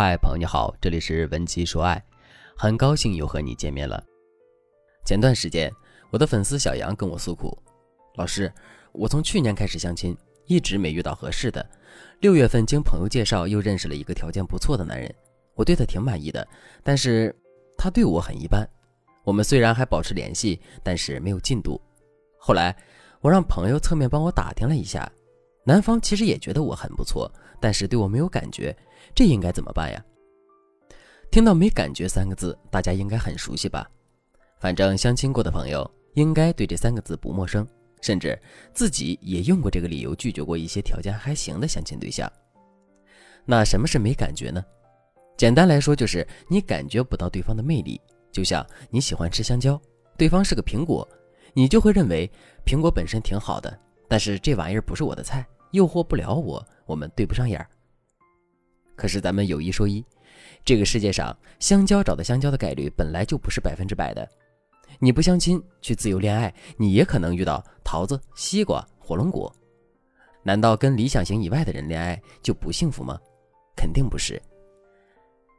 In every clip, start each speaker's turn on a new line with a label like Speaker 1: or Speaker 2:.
Speaker 1: 嗨，朋友你好，这里是文姬说爱，很高兴又和你见面了。前段时间，我的粉丝小杨跟我诉苦，老师，我从去年开始相亲，一直没遇到合适的。六月份经朋友介绍，又认识了一个条件不错的男人，我对他挺满意的，但是他对我很一般。我们虽然还保持联系，但是没有进度。后来，我让朋友侧面帮我打听了一下，男方其实也觉得我很不错，但是对我没有感觉。这应该怎么办呀？听到“没感觉”三个字，大家应该很熟悉吧？反正相亲过的朋友应该对这三个字不陌生，甚至自己也用过这个理由拒绝过一些条件还行的相亲对象。那什么是没感觉呢？简单来说，就是你感觉不到对方的魅力。就像你喜欢吃香蕉，对方是个苹果，你就会认为苹果本身挺好的，但是这玩意儿不是我的菜，诱惑不了我，我们对不上眼儿。可是咱们有一说一，这个世界上香蕉找到香蕉的概率本来就不是百分之百的。你不相亲去自由恋爱，你也可能遇到桃子、西瓜、火龙果。难道跟理想型以外的人恋爱就不幸福吗？肯定不是。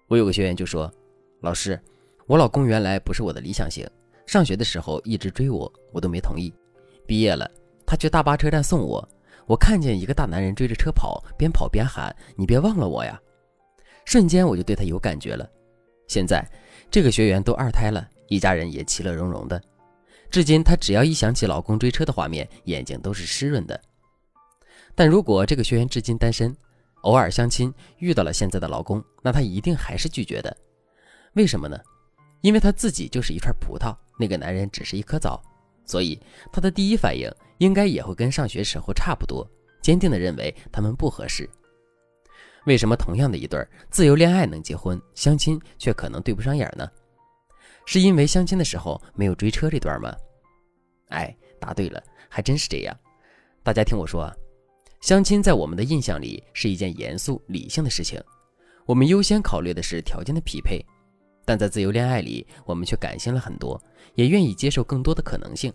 Speaker 1: 我有个学员就说：“老师，我老公原来不是我的理想型，上学的时候一直追我，我都没同意。毕业了，他去大巴车站送我，我看见一个大男人追着车跑，边跑边喊：‘你别忘了我呀！’”瞬间我就对他有感觉了。现在这个学员都二胎了，一家人也其乐融融的。至今她只要一想起老公追车的画面，眼睛都是湿润的。但如果这个学员至今单身，偶尔相亲遇到了现在的老公，那她一定还是拒绝的。为什么呢？因为她自己就是一串葡萄，那个男人只是一颗枣，所以她的第一反应应该也会跟上学时候差不多，坚定的认为他们不合适。为什么同样的一对自由恋爱能结婚，相亲却可能对不上眼呢？是因为相亲的时候没有追车这段吗？哎，答对了，还真是这样。大家听我说啊，相亲在我们的印象里是一件严肃理性的事情，我们优先考虑的是条件的匹配，但在自由恋爱里，我们却感性了很多，也愿意接受更多的可能性。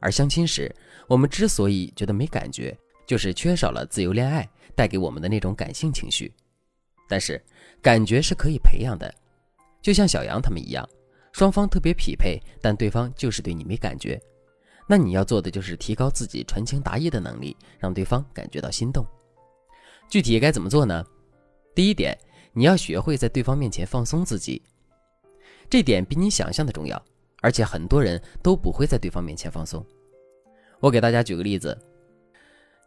Speaker 1: 而相亲时，我们之所以觉得没感觉。就是缺少了自由恋爱带给我们的那种感性情绪，但是感觉是可以培养的，就像小杨他们一样，双方特别匹配，但对方就是对你没感觉，那你要做的就是提高自己传情达意的能力，让对方感觉到心动。具体该怎么做呢？第一点，你要学会在对方面前放松自己，这点比你想象的重要，而且很多人都不会在对方面前放松。我给大家举个例子。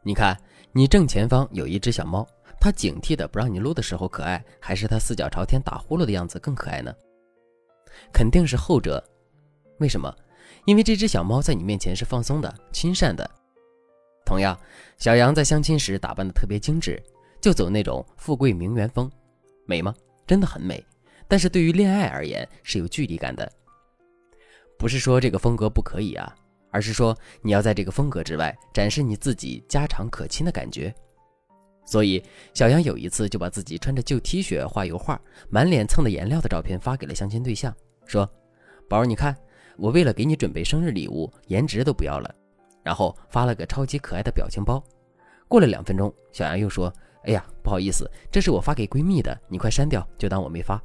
Speaker 1: 你看，你正前方有一只小猫，它警惕的不让你撸的时候可爱，还是它四脚朝天打呼噜的样子更可爱呢？肯定是后者。为什么？因为这只小猫在你面前是放松的、亲善的。同样，小杨在相亲时打扮的特别精致，就走那种富贵名媛风，美吗？真的很美。但是对于恋爱而言是有距离感的。不是说这个风格不可以啊。而是说，你要在这个风格之外展示你自己家常可亲的感觉。所以，小杨有一次就把自己穿着旧 T 恤画油画、满脸蹭的颜料的照片发给了相亲对象，说：“宝儿，你看，我为了给你准备生日礼物，颜值都不要了。”然后发了个超级可爱的表情包。过了两分钟，小杨又说：“哎呀，不好意思，这是我发给闺蜜的，你快删掉，就当我没发。”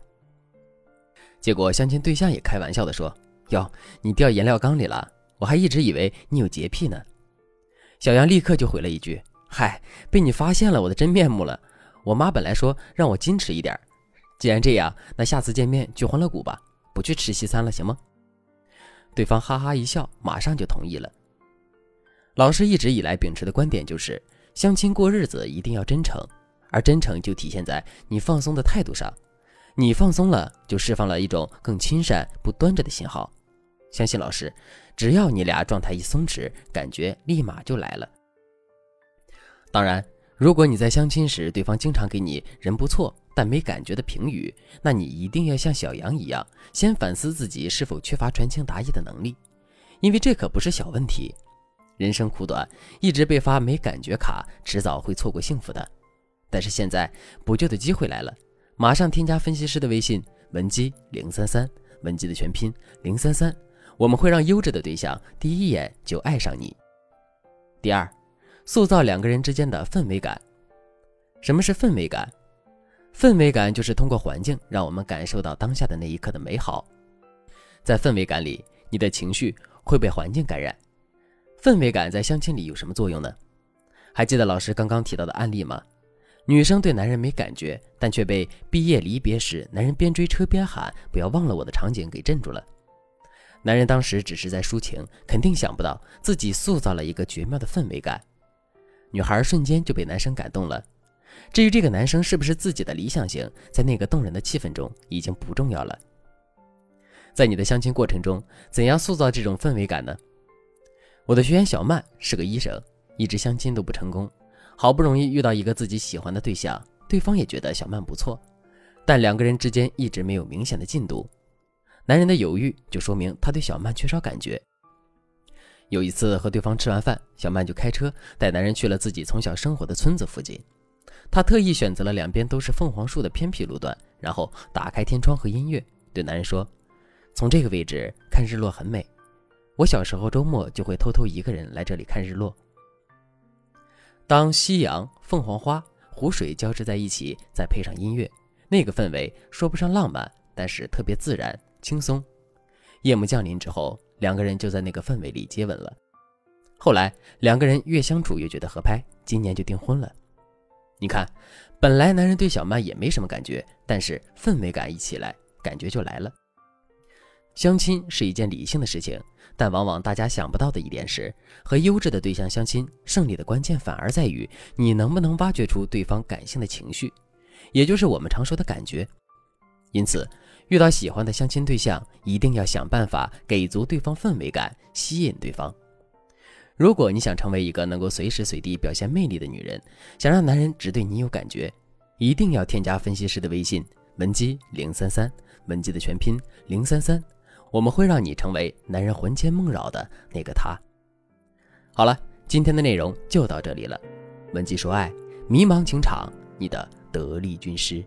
Speaker 1: 结果相亲对象也开玩笑的说：“哟，你掉颜料缸里了。”我还一直以为你有洁癖呢，小杨立刻就回了一句：“嗨，被你发现了我的真面目了。我妈本来说让我矜持一点，既然这样，那下次见面去欢乐谷吧，不去吃西餐了，行吗？”对方哈哈一笑，马上就同意了。老师一直以来秉持的观点就是，相亲过日子一定要真诚，而真诚就体现在你放松的态度上。你放松了，就释放了一种更亲善、不端着的信号。相信老师，只要你俩状态一松弛，感觉立马就来了。当然，如果你在相亲时，对方经常给你“人不错，但没感觉”的评语，那你一定要像小杨一样，先反思自己是否缺乏传情达意的能力，因为这可不是小问题。人生苦短，一直被发没感觉卡，迟早会错过幸福的。但是现在补救的机会来了，马上添加分析师的微信文姬零三三，文姬的全拼零三三。我们会让优质的对象第一眼就爱上你。第二，塑造两个人之间的氛围感。什么是氛围感？氛围感就是通过环境让我们感受到当下的那一刻的美好。在氛围感里，你的情绪会被环境感染。氛围感在相亲里有什么作用呢？还记得老师刚刚提到的案例吗？女生对男人没感觉，但却被毕业离别时男人边追车边喊“不要忘了我”的场景给镇住了。男人当时只是在抒情，肯定想不到自己塑造了一个绝妙的氛围感。女孩瞬间就被男生感动了。至于这个男生是不是自己的理想型，在那个动人的气氛中已经不重要了。在你的相亲过程中，怎样塑造这种氛围感呢？我的学员小曼是个医生，一直相亲都不成功，好不容易遇到一个自己喜欢的对象，对方也觉得小曼不错，但两个人之间一直没有明显的进度。男人的犹豫就说明他对小曼缺少感觉。有一次和对方吃完饭，小曼就开车带男人去了自己从小生活的村子附近，她特意选择了两边都是凤凰树的偏僻路段，然后打开天窗和音乐，对男人说。从这个位置看日落很美，我小时候周末就会偷偷一个人来这里看日落。当夕阳、凤凰花、湖水交织在一起，再配上音乐，那个氛围说不上浪漫，但是特别自然轻松。夜幕降临之后，两个人就在那个氛围里接吻了。后来两个人越相处越觉得合拍，今年就订婚了。你看，本来男人对小曼也没什么感觉，但是氛围感一起来，感觉就来了。相亲是一件理性的事情，但往往大家想不到的一点是，和优质的对象相亲，胜利的关键反而在于你能不能挖掘出对方感性的情绪，也就是我们常说的感觉。因此，遇到喜欢的相亲对象，一定要想办法给足对方氛围感，吸引对方。如果你想成为一个能够随时随地表现魅力的女人，想让男人只对你有感觉，一定要添加分析师的微信文姬零三三，文姬的全拼零三三。我们会让你成为男人魂牵梦绕的那个他。好了，今天的内容就到这里了。文姬说爱，迷茫情场，你的得力军师。